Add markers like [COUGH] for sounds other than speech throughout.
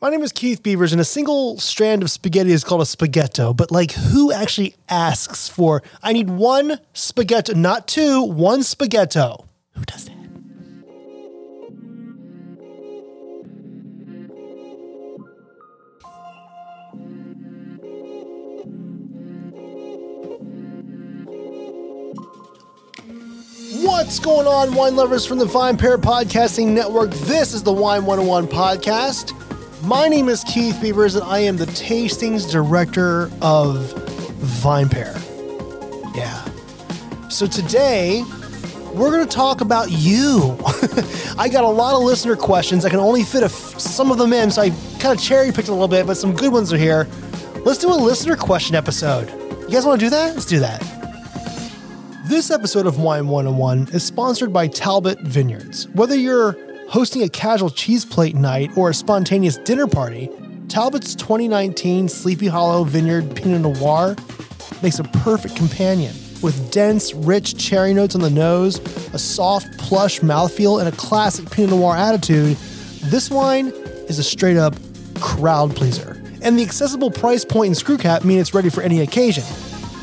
My name is Keith Beavers, and a single strand of spaghetti is called a spaghetto. But like, who actually asks for? I need one spaghetto, not two. One spaghetto. Who does that? What's going on, wine lovers from the VinePair Podcasting Network? This is the Wine 101 podcast. My name is Keith Beavers, and I am the tastings director of VinePair. Yeah. So today, we're going to talk about you. [LAUGHS] I got a lot of listener questions. I can only fit some of them in, so I kind of cherry picked a little bit, but some good ones are here. Let's do a listener question episode. You guys want to do that? Let's do that. This episode of Wine 101 is sponsored by Talbot Vineyards. Whether you're hosting a casual cheese plate night or a spontaneous dinner party, Talbot's 2019 Sleepy Hollow Vineyard Pinot Noir makes a perfect companion. With dense, rich cherry notes on the nose, a soft, plush mouthfeel, and a classic Pinot Noir attitude, this wine is a straight up crowd pleaser. And the accessible price point and screw cap mean it's ready for any occasion.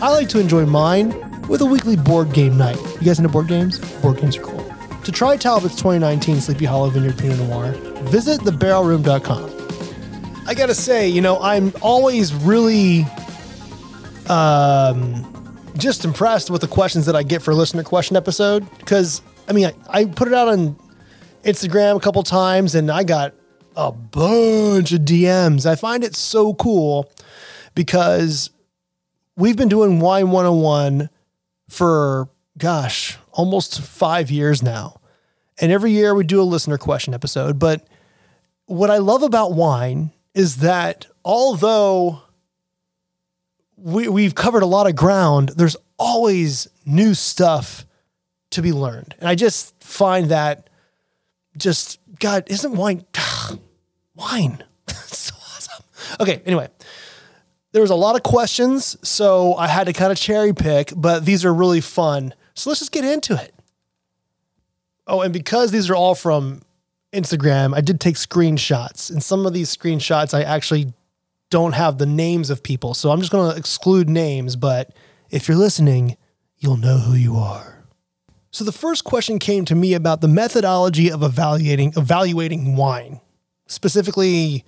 I like to enjoy mine with a weekly board game night. You guys into board games? Board games are cool. To try Talbot's 2019 Sleepy Hollow Vineyard Pinot Noir, visit thebarrelroom.com. I gotta say, you know, I'm always really um, just impressed with the questions that I get for listener question episode. Because, I mean, I, I put it out on Instagram a couple times and I got a bunch of DMs. I find it so cool because we've been doing Wine 101 for, gosh, almost five years now. And every year we do a listener question episode. But what I love about wine is that although we, we've covered a lot of ground, there's always new stuff to be learned. And I just find that just, God, isn't wine, [SIGHS] wine? [LAUGHS] so awesome. Okay, anyway, there was a lot of questions, so I had to kind of cherry pick, but these are really fun. So let's just get into it. Oh, and because these are all from Instagram, I did take screenshots. And some of these screenshots, I actually don't have the names of people. So I'm just going to exclude names. But if you're listening, you'll know who you are. So the first question came to me about the methodology of evaluating evaluating wine. Specifically,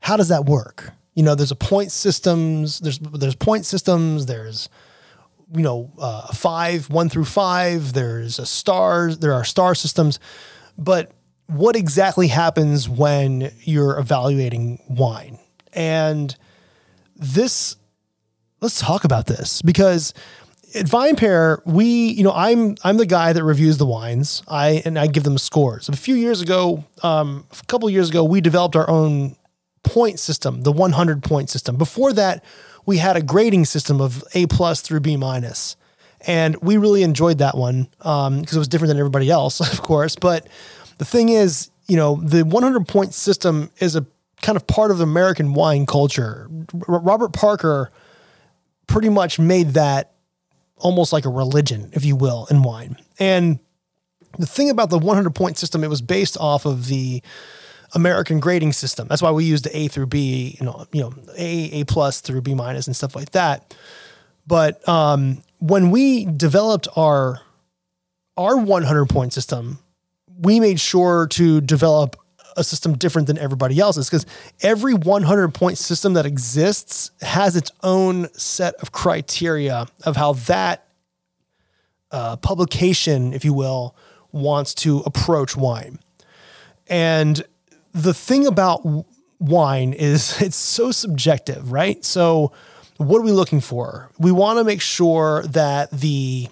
how does that work? You know, there's a point systems, there's there's point systems, there's you know, uh, five, one through five. There's a stars. There are star systems, but what exactly happens when you're evaluating wine? And this, let's talk about this because at VinePair, we, you know, I'm I'm the guy that reviews the wines. I and I give them scores. A few years ago, um, a couple years ago, we developed our own point system, the 100 point system. Before that, we had a grading system of A plus through B minus, and we really enjoyed that one because um, it was different than everybody else, [LAUGHS] of course. But the thing is, you know, the 100 point system is a kind of part of the American wine culture. R- Robert Parker pretty much made that almost like a religion, if you will, in wine. And the thing about the 100 point system, it was based off of the American grading system. That's why we use the A through B, you know, you know, A, A plus through B minus and stuff like that. But um, when we developed our our 100 point system, we made sure to develop a system different than everybody else's because every 100 point system that exists has its own set of criteria of how that uh, publication, if you will, wants to approach wine. And the thing about wine is [LAUGHS] it's so subjective, right? So, what are we looking for? We want to make sure that the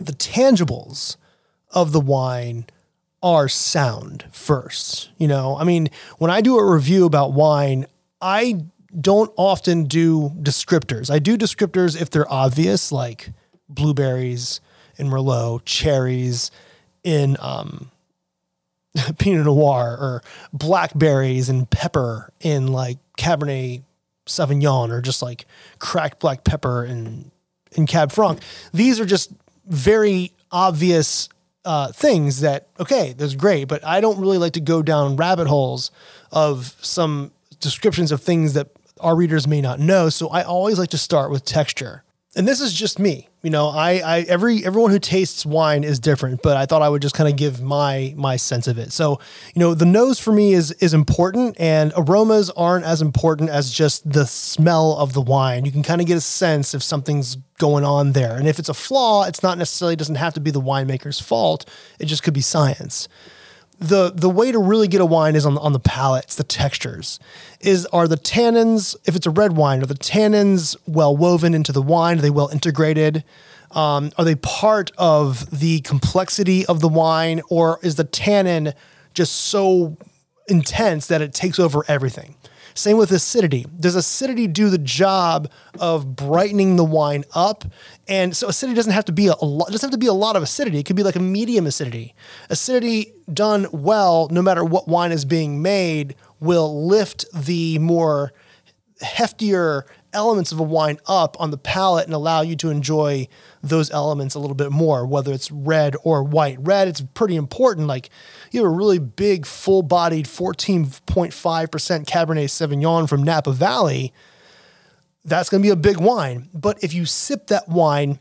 the tangibles of the wine are sound first. You know, I mean, when I do a review about wine, I don't often do descriptors. I do descriptors if they're obvious, like blueberries in Merlot, cherries in um, [LAUGHS] Pinot Noir or blackberries and pepper in like Cabernet Sauvignon or just like cracked black pepper in in Cab Franc. These are just very obvious uh, things that okay, that's great, but I don't really like to go down rabbit holes of some descriptions of things that our readers may not know. So I always like to start with texture. And this is just me. You know, I, I every everyone who tastes wine is different, but I thought I would just kind of give my my sense of it. So, you know, the nose for me is is important and aromas aren't as important as just the smell of the wine. You can kind of get a sense if something's going on there. And if it's a flaw, it's not necessarily doesn't have to be the winemaker's fault. It just could be science the the way to really get a wine is on on the palate. It's the textures. Is are the tannins if it's a red wine are the tannins well woven into the wine? Are they well integrated? Um, are they part of the complexity of the wine, or is the tannin just so intense that it takes over everything? Same with acidity. Does acidity do the job of brightening the wine up? And so acidity doesn't have to be a, a lot, doesn't have to be a lot of acidity. It could be like a medium acidity. Acidity done well, no matter what wine is being made, will lift the more heftier elements of a wine up on the palate and allow you to enjoy those elements a little bit more, whether it's red or white. Red, it's pretty important. Like you have a really big, full bodied 14.5% Cabernet Sauvignon from Napa Valley. That's going to be a big wine. But if you sip that wine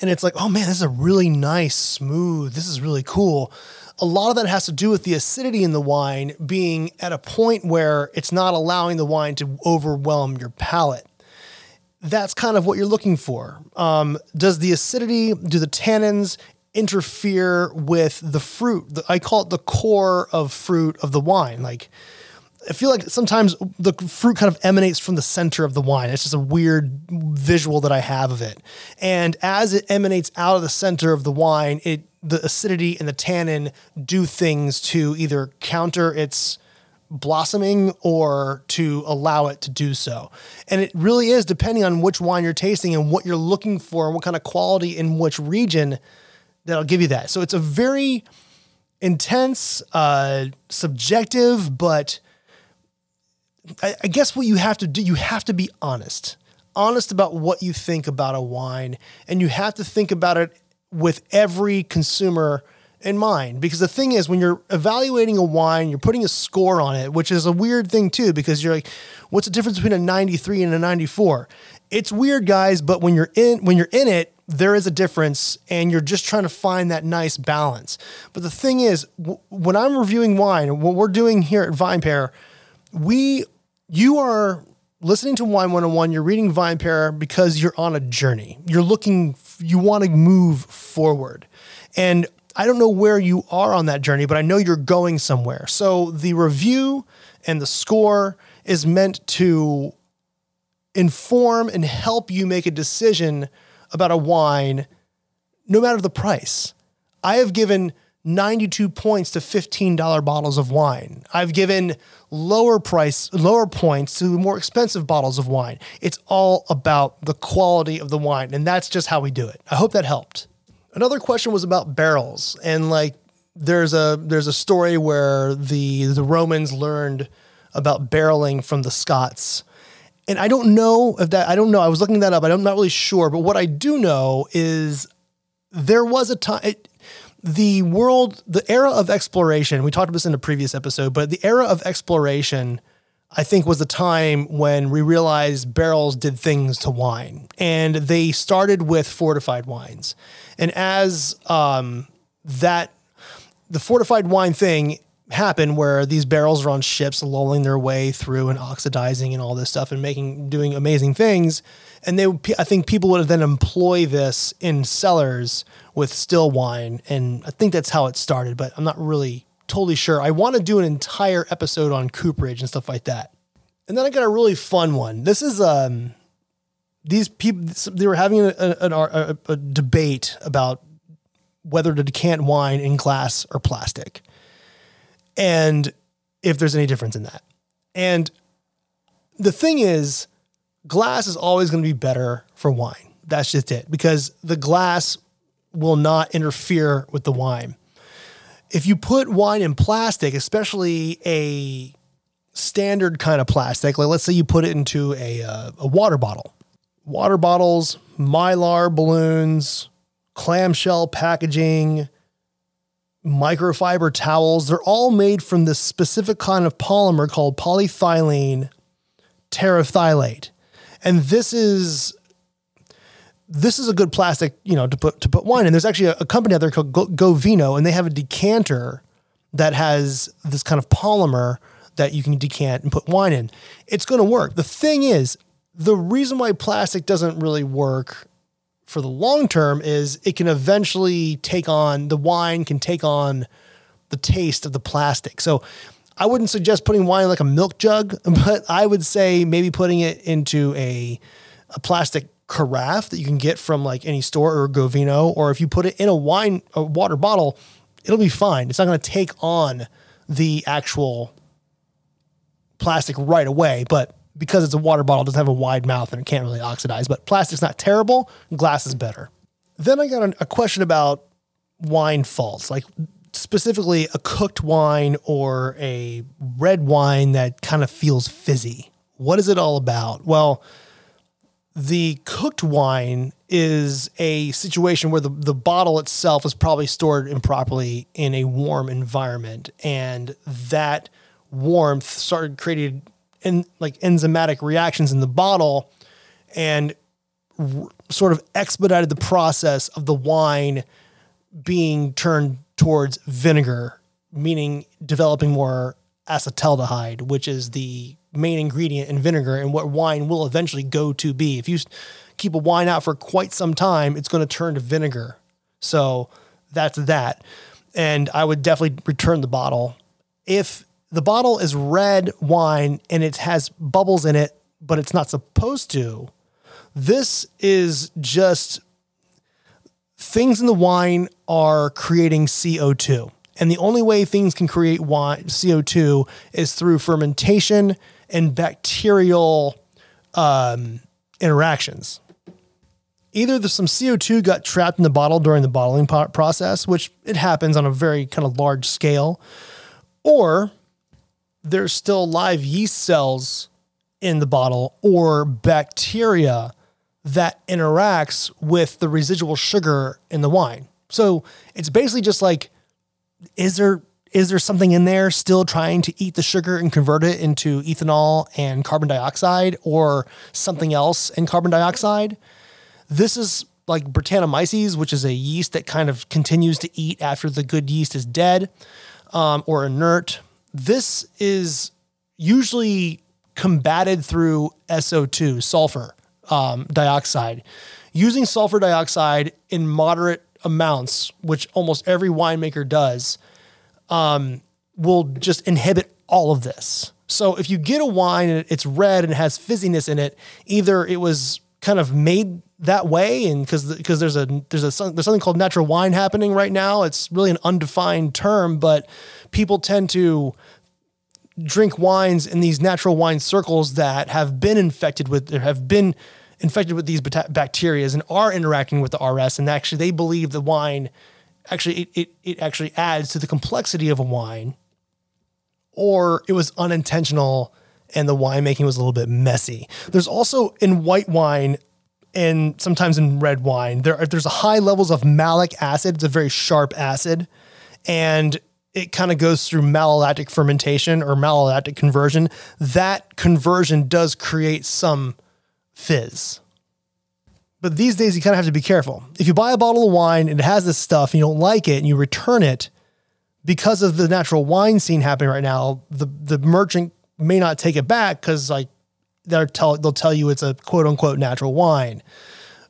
and it's like, oh man, this is a really nice, smooth, this is really cool. A lot of that has to do with the acidity in the wine being at a point where it's not allowing the wine to overwhelm your palate that's kind of what you're looking for. Um, does the acidity, do the tannins interfere with the fruit? I call it the core of fruit of the wine. Like, I feel like sometimes the fruit kind of emanates from the center of the wine. It's just a weird visual that I have of it. And as it emanates out of the center of the wine, it the acidity and the tannin do things to either counter its blossoming or to allow it to do so. And it really is depending on which wine you're tasting and what you're looking for and what kind of quality in which region that'll give you that. So it's a very intense, uh, subjective, but I, I guess what you have to do, you have to be honest. Honest about what you think about a wine, and you have to think about it with every consumer in mind. Because the thing is, when you're evaluating a wine, you're putting a score on it, which is a weird thing too, because you're like, what's the difference between a 93 and a 94? It's weird, guys, but when you're in when you're in it, there is a difference, and you're just trying to find that nice balance. But the thing is, w- when I'm reviewing wine, what we're doing here at VinePair, we you are listening to Wine 101, you're reading VinePair because you're on a journey. You're looking, you want to move forward. And I don't know where you are on that journey, but I know you're going somewhere. So the review and the score is meant to inform and help you make a decision about a wine, no matter the price. I have given 92 points to $15 bottles of wine. I've given lower price, lower points to more expensive bottles of wine. It's all about the quality of the wine. And that's just how we do it. I hope that helped. Another question was about barrels, and like there's a there's a story where the the Romans learned about barreling from the Scots. And I don't know if that I don't know. I was looking that up. I'm not really sure, but what I do know is there was a time it, the world the era of exploration. We talked about this in a previous episode, but the era of exploration I think was the time when we realized barrels did things to wine. And they started with fortified wines. And as um, that, the fortified wine thing happened where these barrels are on ships lulling their way through and oxidizing and all this stuff and making, doing amazing things. And they, I think people would then employ this in cellars with still wine. And I think that's how it started, but I'm not really totally sure. I want to do an entire episode on cooperage and stuff like that. And then I got a really fun one. This is um these people they were having a, a, a, debate about whether to decant wine in glass or plastic, and if there's any difference in that. And the thing is, glass is always going to be better for wine. That's just it because the glass will not interfere with the wine if you put wine in plastic, especially a standard kind of plastic, like let's say you put it into a, uh, a water bottle, water bottles, mylar balloons, clamshell packaging, microfiber towels. They're all made from this specific kind of polymer called polyethylene terephthalate. And this is this is a good plastic, you know, to put to put wine in. There's actually a, a company out there called Go, Go, Vino, and they have a decanter that has this kind of polymer that you can decant and put wine in. It's going to work. The thing is, the reason why plastic doesn't really work for the long term is it can eventually take on the wine can take on the taste of the plastic. So I wouldn't suggest putting wine in like a milk jug, [LAUGHS] but I would say maybe putting it into a a plastic carafe that you can get from like any store or Govino, or if you put it in a wine a water bottle, it'll be fine. It's not going to take on the actual plastic right away, but because it's a water bottle, it doesn't have a wide mouth and it can't really oxidize. But plastic's not terrible, glass is better. Then I got a question about wine faults, like specifically a cooked wine or a red wine that kind of feels fizzy. What is it all about? Well, the cooked wine is a situation where the, the bottle itself is probably stored improperly in a warm environment. And that warmth started creating in like enzymatic reactions in the bottle and r- sort of expedited the process of the wine being turned towards vinegar, meaning developing more acetaldehyde, which is the main ingredient in vinegar and what wine will eventually go to be. If you keep a wine out for quite some time, it's going to turn to vinegar. So that's that. And I would definitely return the bottle. If the bottle is red wine and it has bubbles in it, but it's not supposed to. This is just things in the wine are creating CO2. And the only way things can create wine, CO2 is through fermentation and bacterial um, interactions. Either there's some CO2 got trapped in the bottle during the bottling process, which it happens on a very kind of large scale, or there's still live yeast cells in the bottle or bacteria that interacts with the residual sugar in the wine. So it's basically just like, is there is there something in there still trying to eat the sugar and convert it into ethanol and carbon dioxide or something else in carbon dioxide? This is like Brettanomyces, which is a yeast that kind of continues to eat after the good yeast is dead um, or inert this is usually combated through SO2, sulfur um, dioxide. Using sulfur dioxide in moderate amounts, which almost every winemaker does, um, will just inhibit all of this. So if you get a wine and it's red and it has fizziness in it, either it was kind of made that way and because because there's a there's a there's something called natural wine happening right now it's really an undefined term but people tend to drink wines in these natural wine circles that have been infected with or have been infected with these bacteria and are interacting with the RS and actually they believe the wine actually it, it, it actually adds to the complexity of a wine or it was unintentional and the winemaking was a little bit messy. There's also in white wine and sometimes in red wine, there there's a high levels of malic acid. It's a very sharp acid, and it kind of goes through malolactic fermentation or malolactic conversion. That conversion does create some fizz. But these days, you kind of have to be careful. If you buy a bottle of wine and it has this stuff and you don't like it and you return it, because of the natural wine scene happening right now, the the merchant may not take it back because like they'll tell they'll tell you it's a quote unquote natural wine.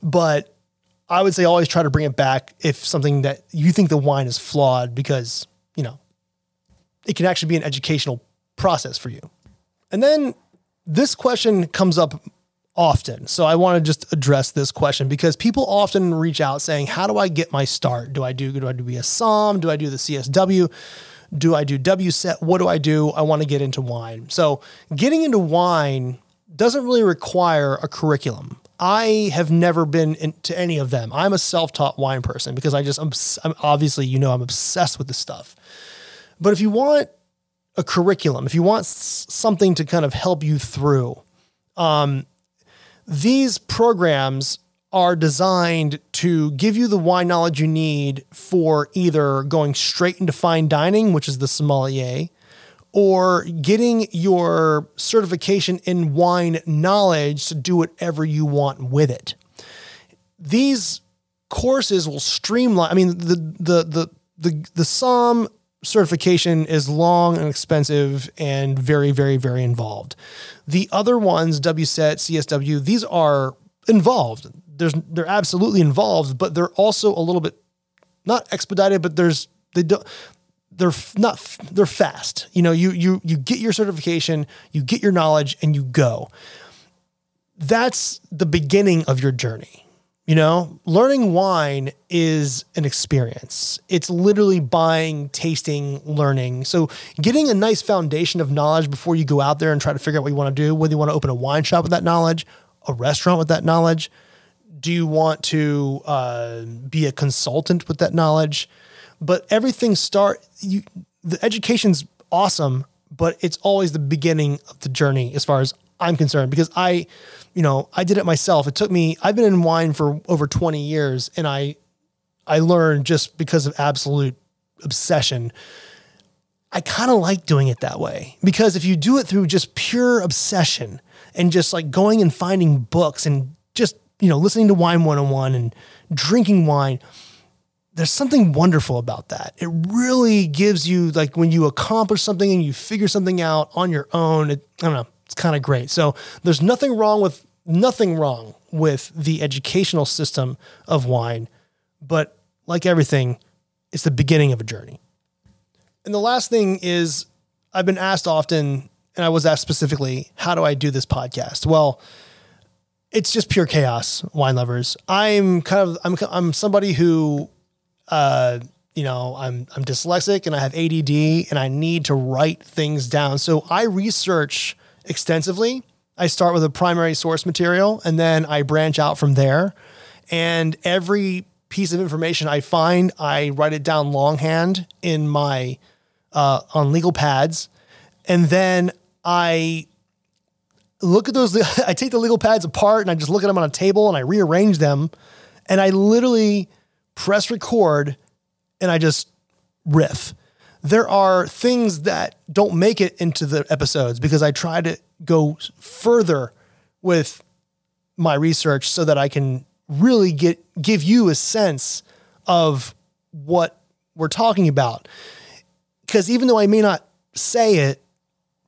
But I would say always try to bring it back if something that you think the wine is flawed because, you know, it can actually be an educational process for you. And then this question comes up often. So I want to just address this question because people often reach out saying, How do I get my start? Do I do do I do a SOM? Do I do the CSW? Do I do WSET? What do I do? I want to get into wine. So getting into wine doesn't really require a curriculum. I have never been into any of them. I'm a self-taught wine person because I just I'm, I'm obviously you know I'm obsessed with this stuff. But if you want a curriculum, if you want something to kind of help you through, um, these programs are designed to give you the wine knowledge you need for either going straight into fine dining, which is the sommelier, or getting your certification in wine knowledge to do whatever you want with it. These courses will streamline. I mean, the the the the the SOM certification is long and expensive and very very very involved. The other ones, WSET, CSW, these are involved. There's they're absolutely involved, but they're also a little bit not expedited, but there's they don't they're not they're fast. You know, you you you get your certification, you get your knowledge and you go. That's the beginning of your journey. You know, learning wine is an experience. It's literally buying, tasting, learning. So, getting a nice foundation of knowledge before you go out there and try to figure out what you want to do, whether you want to open a wine shop with that knowledge, a restaurant with that knowledge, do you want to uh, be a consultant with that knowledge? But everything start you the education's awesome, but it's always the beginning of the journey as far as I'm concerned because I, you know, I did it myself. It took me I've been in wine for over 20 years and I I learned just because of absolute obsession. I kind of like doing it that way because if you do it through just pure obsession and just like going and finding books and just, you know, listening to Wine 101 and drinking wine, there's something wonderful about that. It really gives you like when you accomplish something and you figure something out on your own. It, I don't know. It's kind of great. So there's nothing wrong with nothing wrong with the educational system of wine, but like everything, it's the beginning of a journey. And the last thing is I've been asked often, and I was asked specifically, how do I do this podcast? Well, it's just pure chaos, wine lovers. I'm kind of I'm I'm somebody who uh, you know, I'm I'm dyslexic and I have ADD and I need to write things down. So I research extensively. I start with a primary source material and then I branch out from there. And every piece of information I find, I write it down longhand in my uh, on legal pads, and then I look at those. [LAUGHS] I take the legal pads apart and I just look at them on a table and I rearrange them, and I literally press record, and I just riff. There are things that don't make it into the episodes because I try to go further with my research so that I can really get give you a sense of what we're talking about. Because even though I may not say it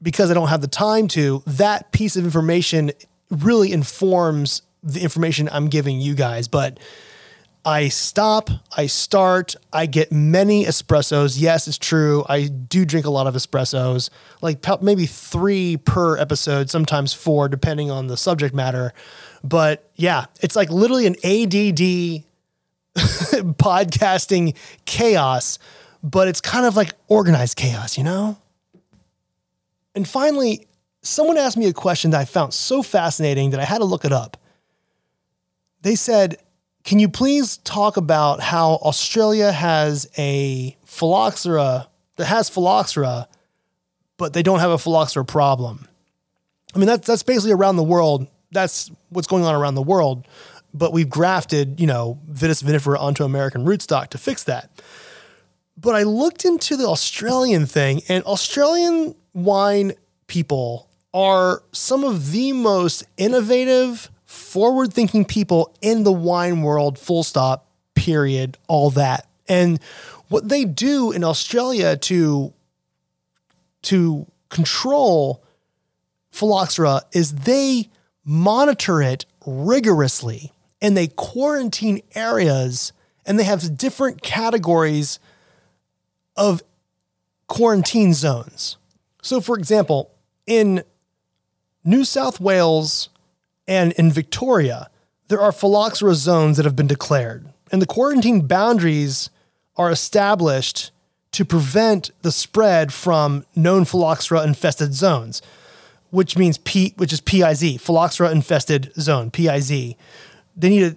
because I don't have the time to, that piece of information really informs the information I'm giving you guys. But I stop, I start, I get many espressos. Yes, it's true. I do drink a lot of espressos, like maybe three per episode, sometimes four, depending on the subject matter. But yeah, it's like literally an ADD [LAUGHS] podcasting chaos, but it's kind of like organized chaos, you know? And finally, someone asked me a question that I found so fascinating that I had to look it up. They said, can you please talk about how Australia has a phylloxera that has phylloxera, but they don't have a phylloxera problem? I mean, that's that's basically around the world. That's what's going on around the world. But we've grafted, you know, Vitis vinifera onto American rootstock to fix that. But I looked into the Australian thing, and Australian wine people are some of the most innovative forward thinking people in the wine world, full stop, period, all that. And what they do in Australia to, to control phylloxera is they monitor it rigorously and they quarantine areas and they have different categories of quarantine zones. So, for example, in New South Wales, and in Victoria, there are phylloxera zones that have been declared, and the quarantine boundaries are established to prevent the spread from known phylloxera infested zones, which means P, which is PIZ, phylloxera infested zone, PIZ. They need to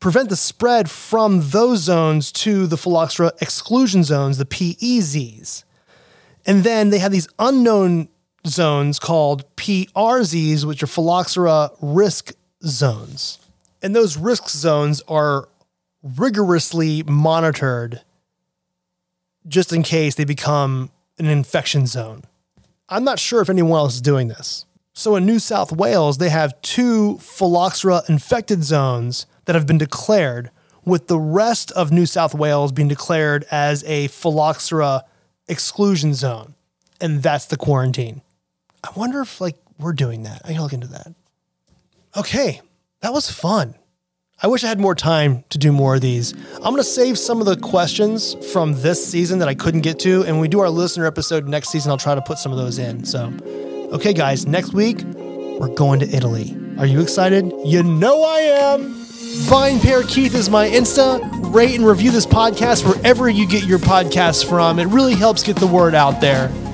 prevent the spread from those zones to the phylloxera exclusion zones, the PEZs. And then they have these unknown zones called PRZs, which are phylloxera risk zones. And those risk zones are rigorously monitored just in case they become an infection zone. I'm not sure if anyone else is doing this. So in New South Wales, they have two phylloxera infected zones that have been declared, with the rest of New South Wales being declared as a phylloxera exclusion zone. And that's the quarantine. I wonder if like we're doing that. I can look into that. Okay, that was fun. I wish I had more time to do more of these. I'm going to save some of the questions from this season that I couldn't get to. And when we do our listener episode next season, I'll try to put some of those in. So, okay, guys, next week, we're going to Italy. Are you excited? You know I am. Vine Pair Keith is my Insta. Rate and review this podcast wherever you get your podcasts from. It really helps get the word out there.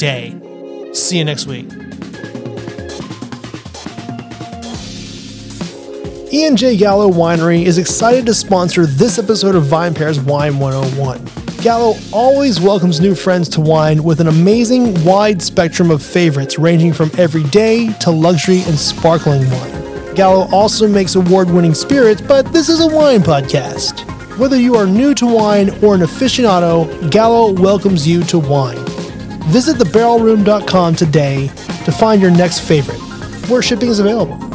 day. See you next week. Ian J. Gallo Winery is excited to sponsor this episode of Vine Pairs Wine 101. Gallo always welcomes new friends to wine with an amazing wide spectrum of favorites ranging from everyday to luxury and sparkling wine. Gallo also makes award winning spirits, but this is a wine podcast. Whether you are new to wine or an aficionado, Gallo welcomes you to wine. Visit thebarrelroom.com today to find your next favorite, where shipping is available.